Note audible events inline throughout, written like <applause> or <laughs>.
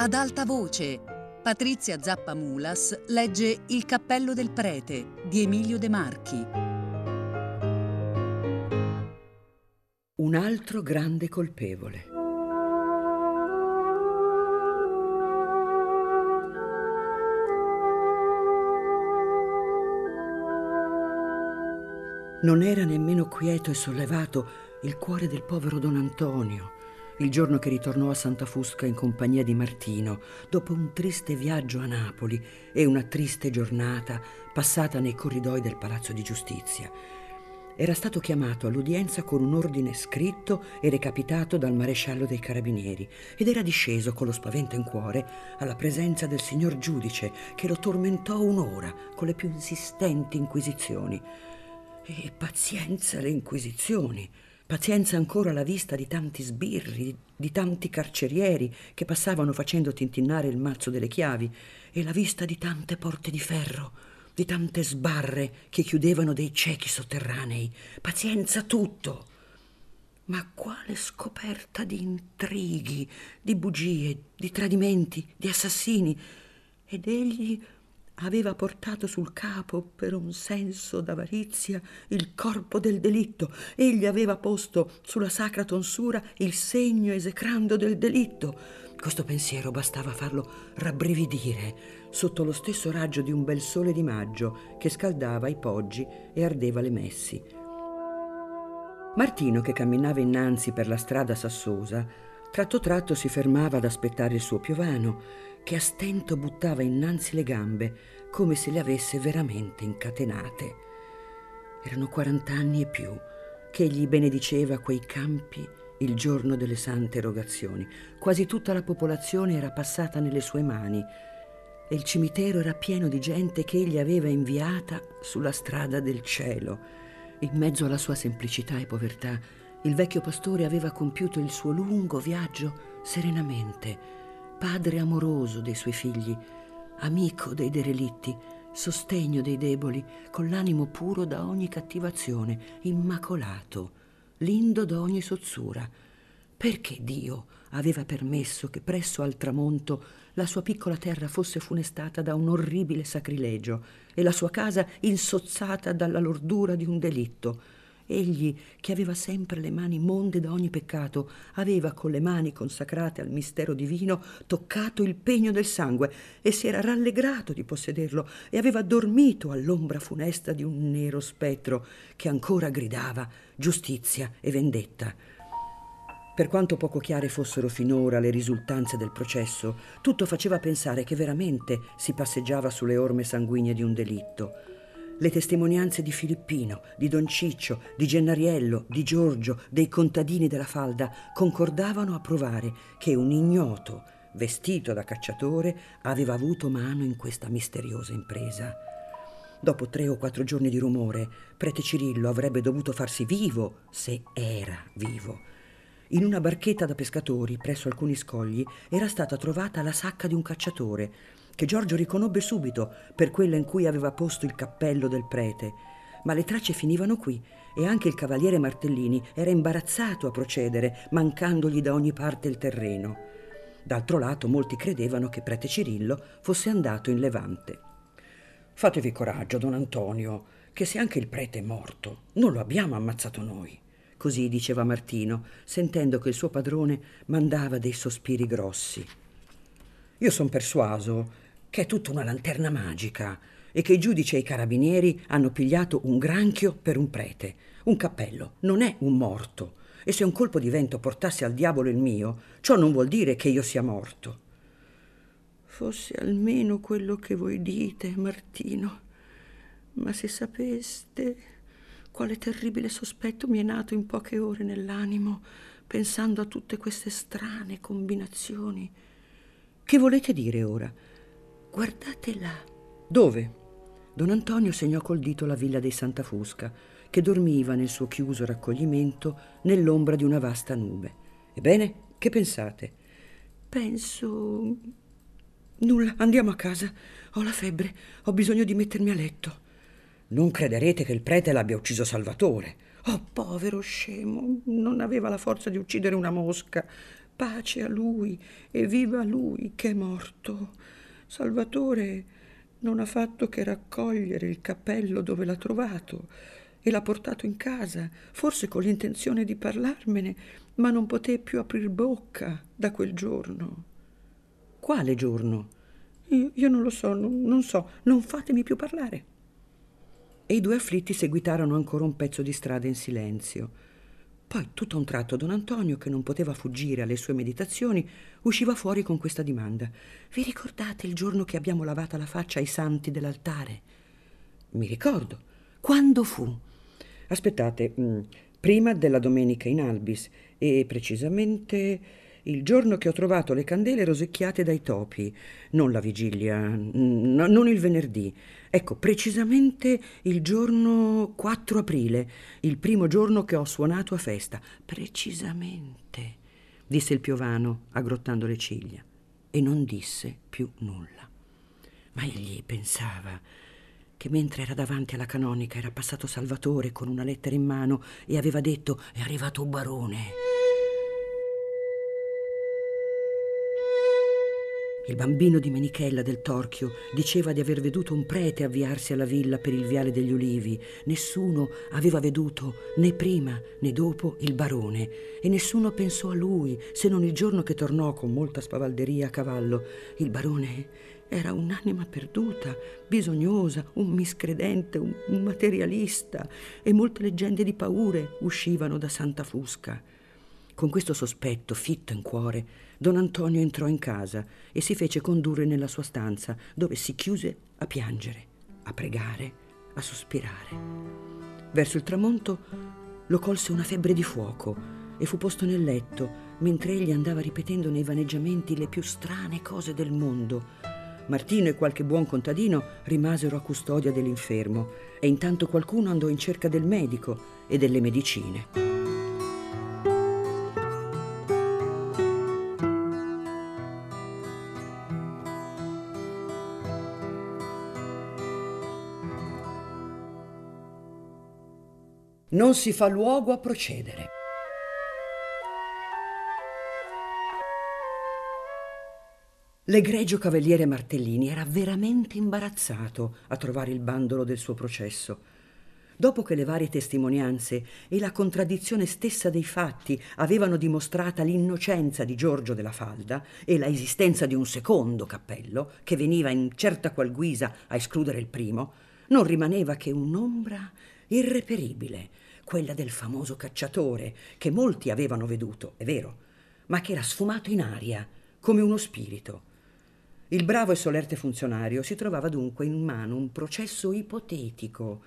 Ad alta voce, Patrizia Zappa Mulas legge Il cappello del prete di Emilio De Marchi. Un altro grande colpevole. Non era nemmeno quieto e sollevato il cuore del povero Don Antonio, il giorno che ritornò a Santa Fusca in compagnia di Martino, dopo un triste viaggio a Napoli e una triste giornata passata nei corridoi del Palazzo di Giustizia. Era stato chiamato all'udienza con un ordine scritto e recapitato dal maresciallo dei carabinieri ed era disceso con lo spavento in cuore alla presenza del signor giudice che lo tormentò un'ora con le più insistenti inquisizioni. E pazienza le inquisizioni. Pazienza ancora alla vista di tanti sbirri, di tanti carcerieri che passavano facendo tintinnare il mazzo delle chiavi e la vista di tante porte di ferro, di tante sbarre che chiudevano dei ciechi sotterranei. Pazienza tutto. Ma quale scoperta di intrighi, di bugie, di tradimenti, di assassini. Ed egli aveva portato sul capo per un senso d'avarizia il corpo del delitto. Egli aveva posto sulla sacra tonsura il segno esecrando del delitto. Questo pensiero bastava farlo rabbrividire sotto lo stesso raggio di un bel sole di maggio che scaldava i poggi e ardeva le messi. Martino, che camminava innanzi per la strada sassosa, tratto tratto si fermava ad aspettare il suo piovano che a stento buttava innanzi le gambe come se le avesse veramente incatenate. Erano quarant'anni e più che egli benediceva quei campi il giorno delle sante erogazioni. Quasi tutta la popolazione era passata nelle sue mani e il cimitero era pieno di gente che egli aveva inviata sulla strada del cielo. In mezzo alla sua semplicità e povertà, il vecchio pastore aveva compiuto il suo lungo viaggio serenamente padre amoroso dei suoi figli, amico dei derelitti, sostegno dei deboli, con l'animo puro da ogni cattivazione, immacolato, lindo da ogni sozzura. Perché Dio aveva permesso che presso al tramonto la sua piccola terra fosse funestata da un orribile sacrilegio e la sua casa insozzata dalla lordura di un delitto? Egli, che aveva sempre le mani monde da ogni peccato, aveva con le mani consacrate al mistero divino toccato il pegno del sangue e si era rallegrato di possederlo e aveva dormito all'ombra funesta di un nero spettro che ancora gridava giustizia e vendetta. Per quanto poco chiare fossero finora le risultanze del processo, tutto faceva pensare che veramente si passeggiava sulle orme sanguigne di un delitto. Le testimonianze di Filippino, di Don Ciccio, di Gennariello, di Giorgio, dei contadini della falda concordavano a provare che un ignoto, vestito da cacciatore, aveva avuto mano in questa misteriosa impresa. Dopo tre o quattro giorni di rumore, prete Cirillo avrebbe dovuto farsi vivo, se era vivo. In una barchetta da pescatori, presso alcuni scogli, era stata trovata la sacca di un cacciatore, che Giorgio riconobbe subito per quella in cui aveva posto il cappello del prete. Ma le tracce finivano qui e anche il cavaliere Martellini era imbarazzato a procedere, mancandogli da ogni parte il terreno. D'altro lato molti credevano che prete Cirillo fosse andato in Levante. Fatevi coraggio, don Antonio, che se anche il prete è morto, non lo abbiamo ammazzato noi. Così diceva Martino, sentendo che il suo padrone mandava dei sospiri grossi. Io sono persuaso che è tutta una lanterna magica e che i giudici e i carabinieri hanno pigliato un granchio per un prete. Un cappello non è un morto. E se un colpo di vento portasse al diavolo il mio, ciò non vuol dire che io sia morto. Fosse almeno quello che voi dite, Martino. Ma se sapeste quale terribile sospetto mi è nato in poche ore nell'animo, pensando a tutte queste strane combinazioni. Che volete dire ora? Guardate là. Dove? Don Antonio segnò col dito la villa dei Santa Fusca, che dormiva nel suo chiuso raccoglimento nell'ombra di una vasta nube. Ebbene, che pensate? Penso. Nulla, andiamo a casa. Ho la febbre, ho bisogno di mettermi a letto. Non crederete che il prete l'abbia ucciso Salvatore. Oh, povero scemo, non aveva la forza di uccidere una mosca. pace a lui e viva lui che è morto. Salvatore non ha fatto che raccogliere il cappello dove l'ha trovato e l'ha portato in casa, forse con l'intenzione di parlarmene, ma non poté più aprir bocca da quel giorno. Quale giorno? Io, io non lo so, non, non so, non fatemi più parlare. E i due afflitti seguitarono ancora un pezzo di strada in silenzio. Poi, tutto a un tratto, don Antonio, che non poteva fuggire alle sue meditazioni, usciva fuori con questa domanda. Vi ricordate il giorno che abbiamo lavata la faccia ai santi dell'altare? Mi ricordo. Quando fu? Aspettate, mm, prima della domenica in Albis e precisamente il giorno che ho trovato le candele rosicchiate dai topi, non la vigilia, n- non il venerdì. Ecco, precisamente il giorno 4 aprile, il primo giorno che ho suonato a festa. Precisamente, disse il piovano, aggrottando le ciglia, e non disse più nulla. Ma egli pensava che mentre era davanti alla canonica era passato Salvatore con una lettera in mano e aveva detto è arrivato un barone. Il bambino di Menichella del Torchio diceva di aver veduto un prete avviarsi alla villa per il viale degli ulivi. Nessuno aveva veduto né prima né dopo il barone e nessuno pensò a lui se non il giorno che tornò con molta spavalderia a cavallo. Il barone era un'anima perduta, bisognosa, un miscredente, un, materialista e molte leggende di paure uscivano da Santa Fusca. Con questo sospetto fitto in cuore, don Antonio entrò in casa e si fece condurre nella sua stanza, dove si chiuse a piangere, a pregare, a sospirare. Verso il tramonto lo colse una febbre di fuoco e fu posto nel letto, mentre egli andava ripetendo nei vaneggiamenti le più strane cose del mondo. Martino e qualche buon contadino rimasero a custodia dell'infermo e intanto qualcuno andò in cerca del medico e delle medicine. Non si fa luogo a procedere. L'egregio cavaliere Martellini era veramente imbarazzato a trovare il bandolo del suo processo. Dopo che le varie testimonianze e la contraddizione stessa dei fatti avevano dimostrata l'innocenza di Giorgio della Falda e la esistenza di un secondo cappello, che veniva in certa qual guisa a escludere il primo, non rimaneva che un'ombra irreperibile quella del famoso cacciatore, che molti avevano veduto, è vero, ma che era sfumato in aria, come uno spirito. Il bravo e solerte funzionario si trovava dunque in mano un processo ipotetico,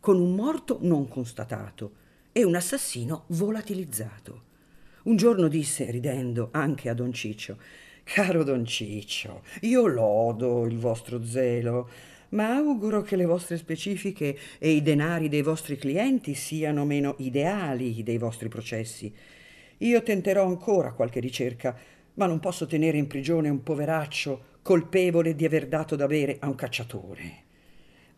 con un morto non constatato e un assassino volatilizzato. Un giorno disse, ridendo, anche a Don Ciccio, Caro Don Ciccio, io lodo il vostro zelo, ma auguro che le vostre specifiche e i denari dei vostri clienti siano meno ideali dei vostri processi. Io tenterò ancora qualche ricerca, ma non posso tenere in prigione un poveraccio colpevole di aver dato da bere a un cacciatore.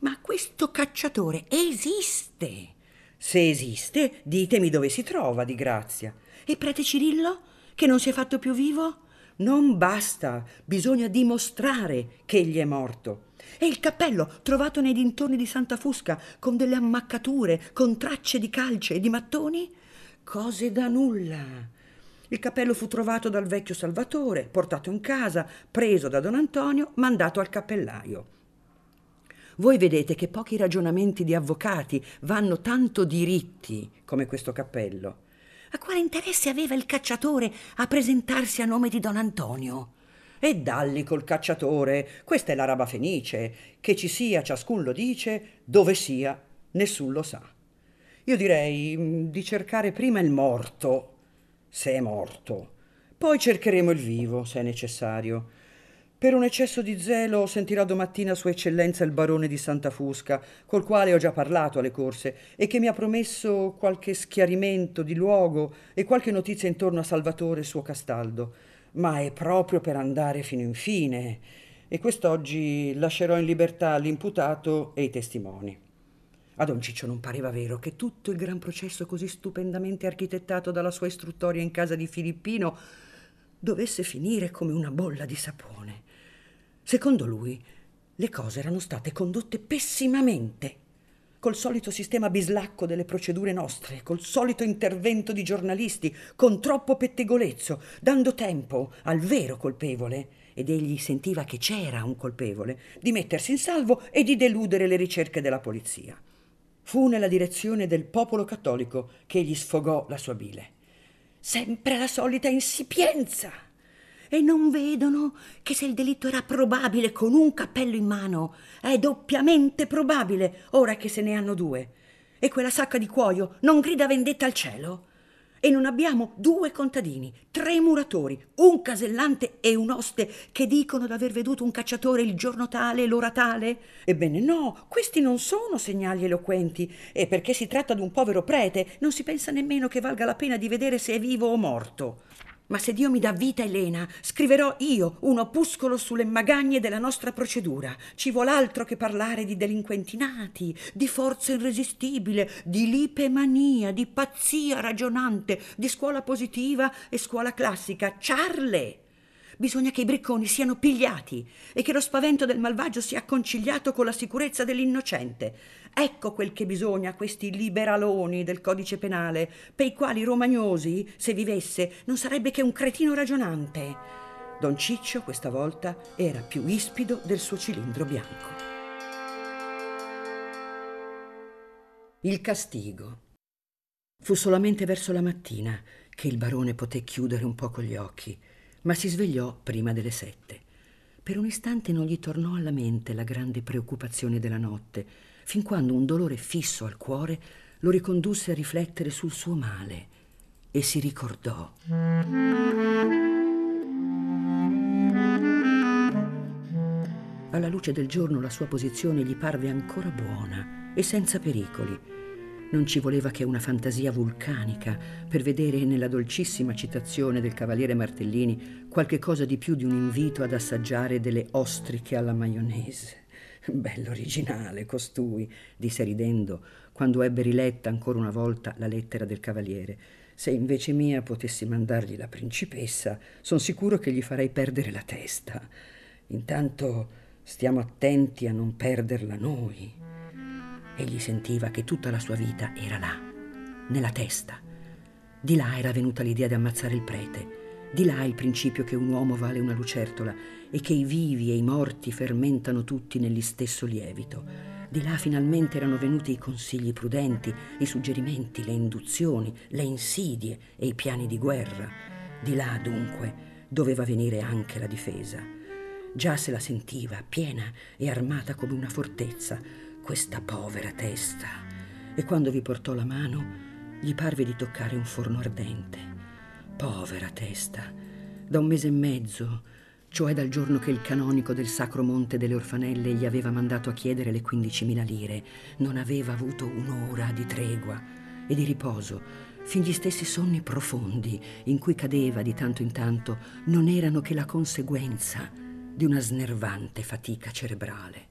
Ma questo cacciatore esiste. Se esiste, ditemi dove si trova, di grazia. E prete Cirillo, che non si è fatto più vivo? Non basta, bisogna dimostrare che egli è morto. E il cappello trovato nei dintorni di Santa Fusca con delle ammaccature, con tracce di calce e di mattoni? Cose da nulla. Il cappello fu trovato dal vecchio Salvatore, portato in casa, preso da don Antonio, mandato al cappellaio. Voi vedete che pochi ragionamenti di avvocati vanno tanto diritti come questo cappello. A quale interesse aveva il cacciatore a presentarsi a nome di don Antonio? E dalli col cacciatore, questa è l'araba fenice, che ci sia, ciascun lo dice, dove sia, nessun lo sa. Io direi mm, di cercare prima il morto, se è morto, poi cercheremo il vivo, se è necessario. Per un eccesso di zelo sentirò domattina Sua Eccellenza il barone di Santa Fusca, col quale ho già parlato alle corse e che mi ha promesso qualche schiarimento di luogo e qualche notizia intorno a Salvatore suo Castaldo ma è proprio per andare fino in fine e quest'oggi lascerò in libertà l'imputato e i testimoni. A Don Ciccio non pareva vero che tutto il gran processo così stupendamente architettato dalla sua istruttoria in casa di Filippino dovesse finire come una bolla di sapone. Secondo lui, le cose erano state condotte pessimamente, col solito sistema bislacco delle procedure nostre, col solito intervento di giornalisti, con troppo pettegolezzo, dando tempo al vero colpevole, ed egli sentiva che c'era un colpevole, di mettersi in salvo e di deludere le ricerche della polizia. Fu nella direzione del popolo cattolico che egli sfogò la sua bile. Sempre la solita insipienza! E non vedono che se il delitto era probabile con un cappello in mano, è doppiamente probabile ora che se ne hanno due. E quella sacca di cuoio non grida vendetta al cielo? E non abbiamo due contadini, tre muratori, un casellante e un oste che dicono d'aver veduto un cacciatore il giorno tale e l'ora tale? Ebbene no, questi non sono segnali eloquenti e perché si tratta di un povero prete non si pensa nemmeno che valga la pena di vedere se è vivo o morto. Ma se Dio mi dà vita, Elena, scriverò io un opuscolo sulle magagne della nostra procedura. Ci vuol altro che parlare di delinquenti nati, di forza irresistibile, di lipemania, di pazzia ragionante, di scuola positiva e scuola classica. Charle! Bisogna che i bricconi siano pigliati e che lo spavento del malvagio sia conciliato con la sicurezza dell'innocente. Ecco quel che bisogna a questi liberaloni del codice penale, per i quali Romagnosi, se vivesse, non sarebbe che un cretino ragionante. Don Ciccio questa volta era più ispido del suo cilindro bianco. Il castigo. Fu solamente verso la mattina che il barone poté chiudere un poco gli occhi, ma si svegliò prima delle sette. Per un istante non gli tornò alla mente la grande preoccupazione della notte, fin quando un dolore fisso al cuore lo ricondusse a riflettere sul suo male e si ricordò. Alla luce del giorno la sua posizione gli parve ancora buona e senza pericoli. Non ci voleva che una fantasia vulcanica per vedere nella dolcissima citazione del cavaliere Martellini qualche cosa di più di un invito ad assaggiare delle ostriche alla maionese. Bello originale costui, disse ridendo, quando ebbe riletta ancora una volta la lettera del cavaliere. Se invece mia potessi mandargli la principessa, son sicuro che gli farei perdere la testa. Intanto stiamo attenti a non perderla noi. Egli sentiva che tutta la sua vita era là, nella testa. Di là era venuta l'idea di ammazzare il prete di là il principio che un uomo vale una lucertola e che i vivi e i morti fermentano tutti negli stesso lievito. Di là finalmente erano venuti i consigli prudenti, i suggerimenti, le induzioni, le insidie e i piani di guerra. Di là, dunque, doveva venire anche la difesa. Già se la sentiva piena e armata come una fortezza, questa povera testa. E quando vi portò la mano, gli parve di toccare un forno ardente. Povera testa. Da un mese e mezzo, cioè dal giorno che il canonico del Sacro Monte delle Orfanelle gli aveva mandato a chiedere le 15.000 lire, non aveva avuto un'ora di tregua e di riposo, fin gli stessi sonni profondi in cui cadeva di tanto in tanto non erano che la conseguenza di una snervante fatica cerebrale.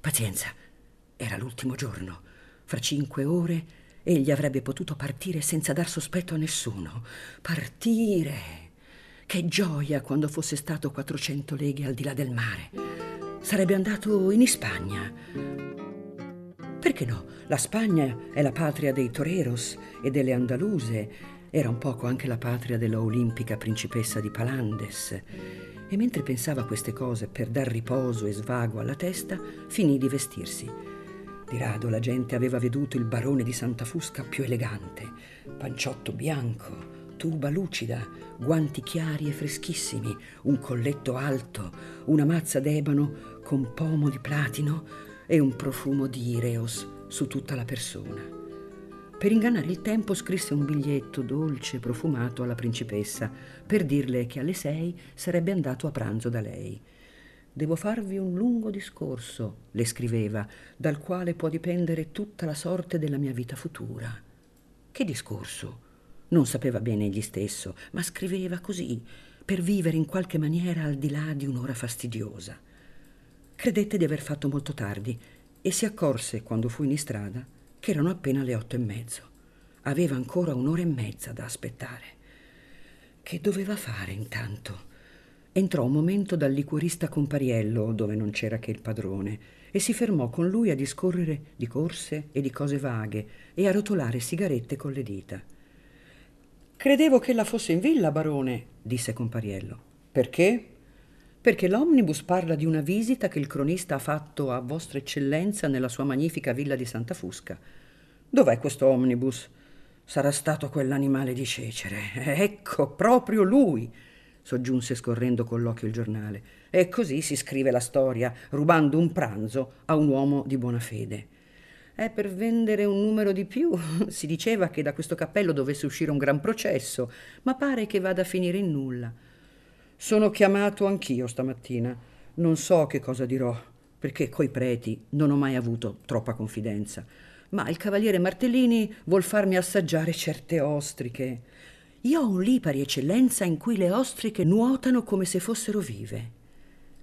Pazienza, era l'ultimo giorno. Fra cinque ore Egli avrebbe potuto partire senza dar sospetto a nessuno. Partire! Che gioia quando fosse stato 400 leghe al di là del mare. Sarebbe andato in Spagna. Perché no? La Spagna è la patria dei toreros e delle andaluse. Era un poco anche la patria della olimpica principessa di Palandes. E mentre pensava a queste cose per dar riposo e svago alla testa, finì di vestirsi. Di rado la gente aveva veduto il barone di Santa Fusca più elegante, panciotto bianco, turba lucida, guanti chiari e freschissimi, un colletto alto, una mazza d'ebano con pomo di platino e un profumo di ireos su tutta la persona. Per ingannare il tempo scrisse un biglietto dolce e profumato alla principessa per dirle che alle sei sarebbe andato a pranzo da lei Devo farvi un lungo discorso, le scriveva, dal quale può dipendere tutta la sorte della mia vita futura. Che discorso? Non sapeva bene egli stesso, ma scriveva così, per vivere in qualche maniera al di là di un'ora fastidiosa. Credette di aver fatto molto tardi e si accorse, quando fu in istrada, che erano appena le otto e mezzo. Aveva ancora un'ora e mezza da aspettare. Che doveva fare intanto? Entrò un momento dal liquorista Compariello, dove non c'era che il padrone, e si fermò con lui a discorrere di corse e di cose vaghe e a rotolare sigarette con le dita. Credevo che la fosse in villa, barone, disse Compariello. Perché? Perché l'omnibus parla di una visita che il cronista ha fatto a Vostra Eccellenza nella sua magnifica villa di Santa Fusca. Dov'è questo omnibus? Sarà stato quell'animale di Cecere. Ecco, proprio lui soggiunse scorrendo con l'occhio il giornale. E così si scrive la storia, rubando un pranzo a un uomo di buona fede. È per vendere un numero di più. <laughs> Si diceva che da questo cappello dovesse uscire un gran processo, ma pare che vada a finire in nulla. Sono chiamato anch'io stamattina. Non so che cosa dirò, perché coi preti non ho mai avuto troppa confidenza. Ma il cavaliere Martellini vuol farmi assaggiare certe ostriche. Io ho un lipari eccellenza in cui le ostriche nuotano come se fossero vive.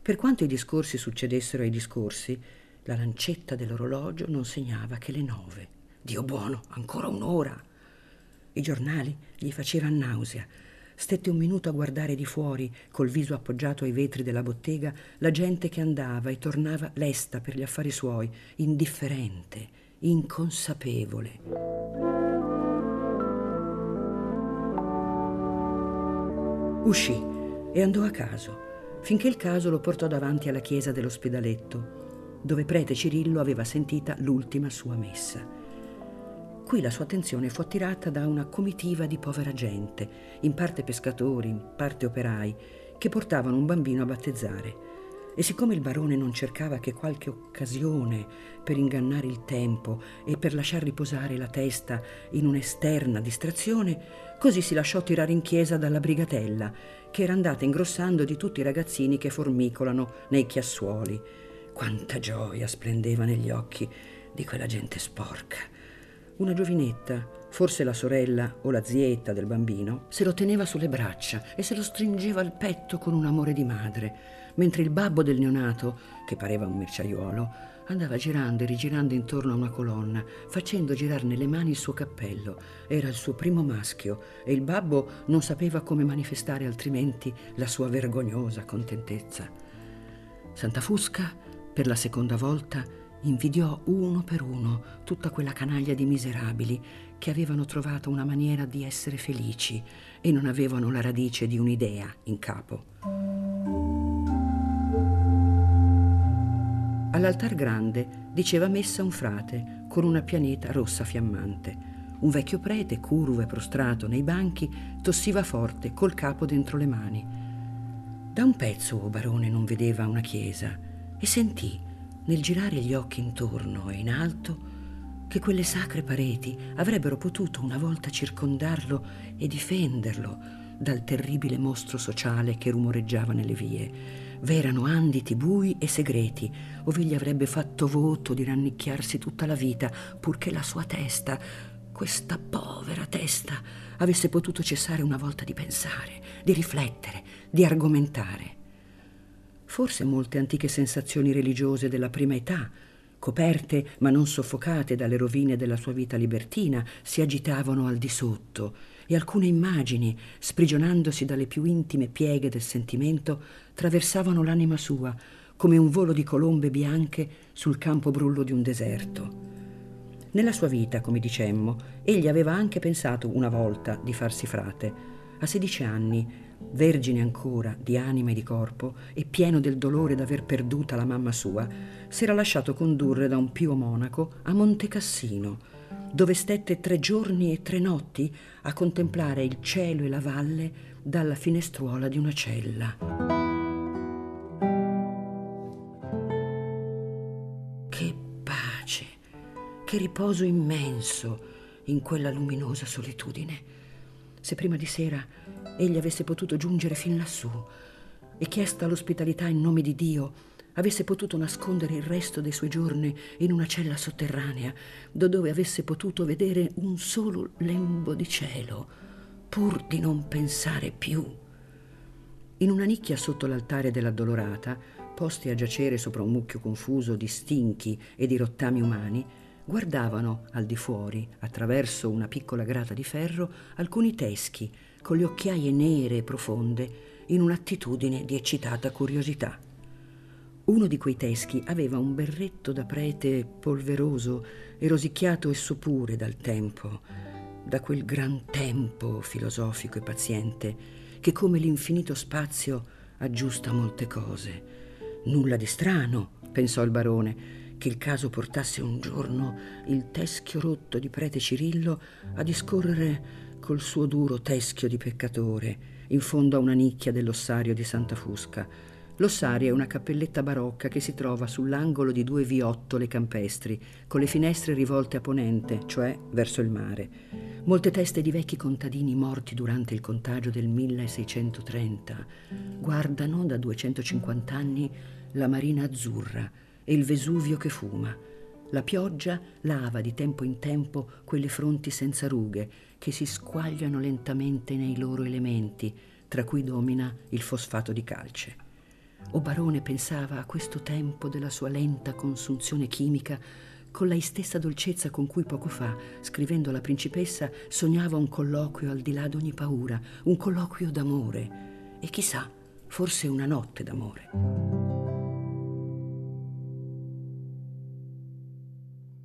Per quanto i discorsi succedessero ai discorsi, la lancetta dell'orologio non segnava che le nove. Dio buono, ancora un'ora. I giornali gli facevano nausea. Stette un minuto a guardare di fuori, col viso appoggiato ai vetri della bottega, la gente che andava e tornava lesta per gli affari suoi, indifferente, inconsapevole. Uscì e andò a caso, finché il caso lo portò davanti alla chiesa dell'ospedaletto, dove prete Cirillo aveva sentita l'ultima sua messa. Qui la sua attenzione fu attirata da una comitiva di povera gente, in parte pescatori, in parte operai, che portavano un bambino a battezzare. E siccome il barone non cercava che qualche occasione per ingannare il tempo e per lasciar riposare la testa in un'esterna distrazione, Così si lasciò tirare in chiesa dalla brigatella, che era andata ingrossando di tutti i ragazzini che formicolano nei chiassuoli. Quanta gioia splendeva negli occhi di quella gente sporca. Una giovinetta, forse la sorella o la zietta del bambino, se lo teneva sulle braccia e se lo stringeva al petto con un amore di madre, mentre il babbo del neonato, che pareva un merciaiuolo, andava girando e rigirando intorno a una colonna, facendo girare nelle mani il suo cappello. Era il suo primo maschio e il babbo non sapeva come manifestare altrimenti la sua vergognosa contentezza. Santa Fusca, per la seconda volta, invidiò uno per uno tutta quella canaglia di miserabili che avevano trovato una maniera di essere felici e non avevano la radice di un'idea in capo. All'altar grande diceva messa un frate con una pianeta rossa fiammante. Un vecchio prete, curvo e prostrato nei banchi, tossiva forte col capo dentro le mani. Da un pezzo, o barone, non vedeva una chiesa e sentì, nel girare gli occhi intorno e in alto, che quelle sacre pareti avrebbero potuto una volta circondarlo e difenderlo dal terribile mostro sociale che rumoreggiava nelle vie v'erano anditi bui e segreti, ove gli avrebbe fatto voto di rannicchiarsi tutta la vita, purché la sua testa, questa povera testa, avesse potuto cessare una volta di pensare, di riflettere, di argomentare. Forse molte antiche sensazioni religiose della prima età, coperte ma non soffocate dalle rovine della sua vita libertina, si agitavano al di sotto e alcune immagini, sprigionandosi dalle più intime pieghe del sentimento, traversavano l'anima sua come un volo di colombe bianche sul campo brullo di un deserto. Nella sua vita, come dicemmo, egli aveva anche pensato una volta di farsi frate. A sedici anni, vergine ancora di anima e di corpo e pieno del dolore d'aver perduta la mamma sua, si era lasciato condurre da un pio monaco a Monte Cassino, dove stette tre giorni e tre notti a contemplare il cielo e la valle dalla finestruola di una cella. Che riposo immenso in quella luminosa solitudine. Se prima di sera egli avesse potuto giungere fin lassù e chiesta l'ospitalità in nome di Dio, avesse potuto nascondere il resto dei suoi giorni in una cella sotterranea, da dove avesse potuto vedere un solo lembo di cielo, pur di non pensare più. In una nicchia sotto l'altare dell'addolorata, posti a giacere sopra un mucchio confuso di stinchi e di rottami umani, guardavano al di fuori, attraverso una piccola grata di ferro, alcuni teschi con le occhiaie nere e profonde, in un'attitudine di eccitata curiosità. Uno di quei teschi aveva un berretto da prete polveroso e rosicchiato esso pure dal tempo, da quel gran tempo filosofico e paziente che come l'infinito spazio aggiusta molte cose. Nulla di strano, pensò il barone, che il caso portasse un giorno il teschio rotto di prete Cirillo a discorrere col suo duro teschio di peccatore in fondo a una nicchia dell'ossario di Santa Fusca L'ossario è una cappelletta barocca che si trova sull'angolo di due viottole campestri, con le finestre rivolte a ponente, cioè verso il mare. Molte teste di vecchi contadini morti durante il contagio del 1630 guardano da 250 anni la marina azzurra e il Vesuvio che fuma. La pioggia lava di tempo in tempo quelle fronti senza rughe che si squagliano lentamente nei loro elementi, tra cui domina il fosfato di calce. O Barone pensava a questo tempo della sua lenta consunzione chimica con la stessa dolcezza con cui poco fa, scrivendo alla principessa, sognava un colloquio al di là d'ogni paura, un colloquio d'amore e chissà, forse una notte d'amore.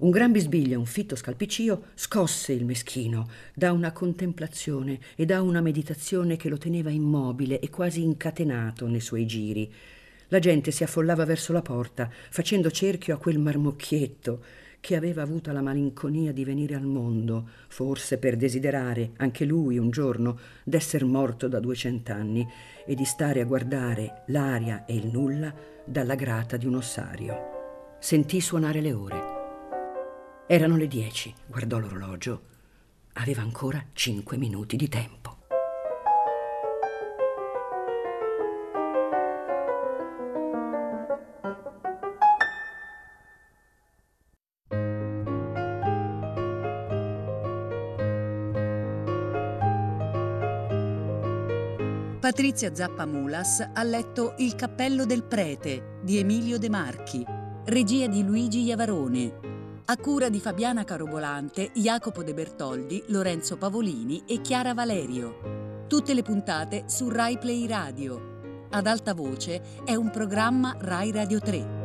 Un gran bisbiglio, un fitto scalpicio scosse il meschino da una contemplazione e da una meditazione che lo teneva immobile e quasi incatenato nei suoi giri. La gente si affollava verso la porta, facendo cerchio a quel marmocchietto che aveva avuto la malinconia di venire al mondo, forse per desiderare, anche lui un giorno, d'esser morto da duecent'anni e di stare a guardare l'aria e il nulla dalla grata di un ossario. Sentì suonare le ore. Erano le dieci, guardò l'orologio. Aveva ancora cinque minuti di tempo. Patrizia Zappa Mulas ha letto Il cappello del prete di Emilio De Marchi, regia di Luigi Iavarone, a cura di Fabiana Carobolante, Jacopo De Bertoldi, Lorenzo Pavolini e Chiara Valerio. Tutte le puntate su Rai Play Radio. Ad alta voce è un programma Rai Radio 3.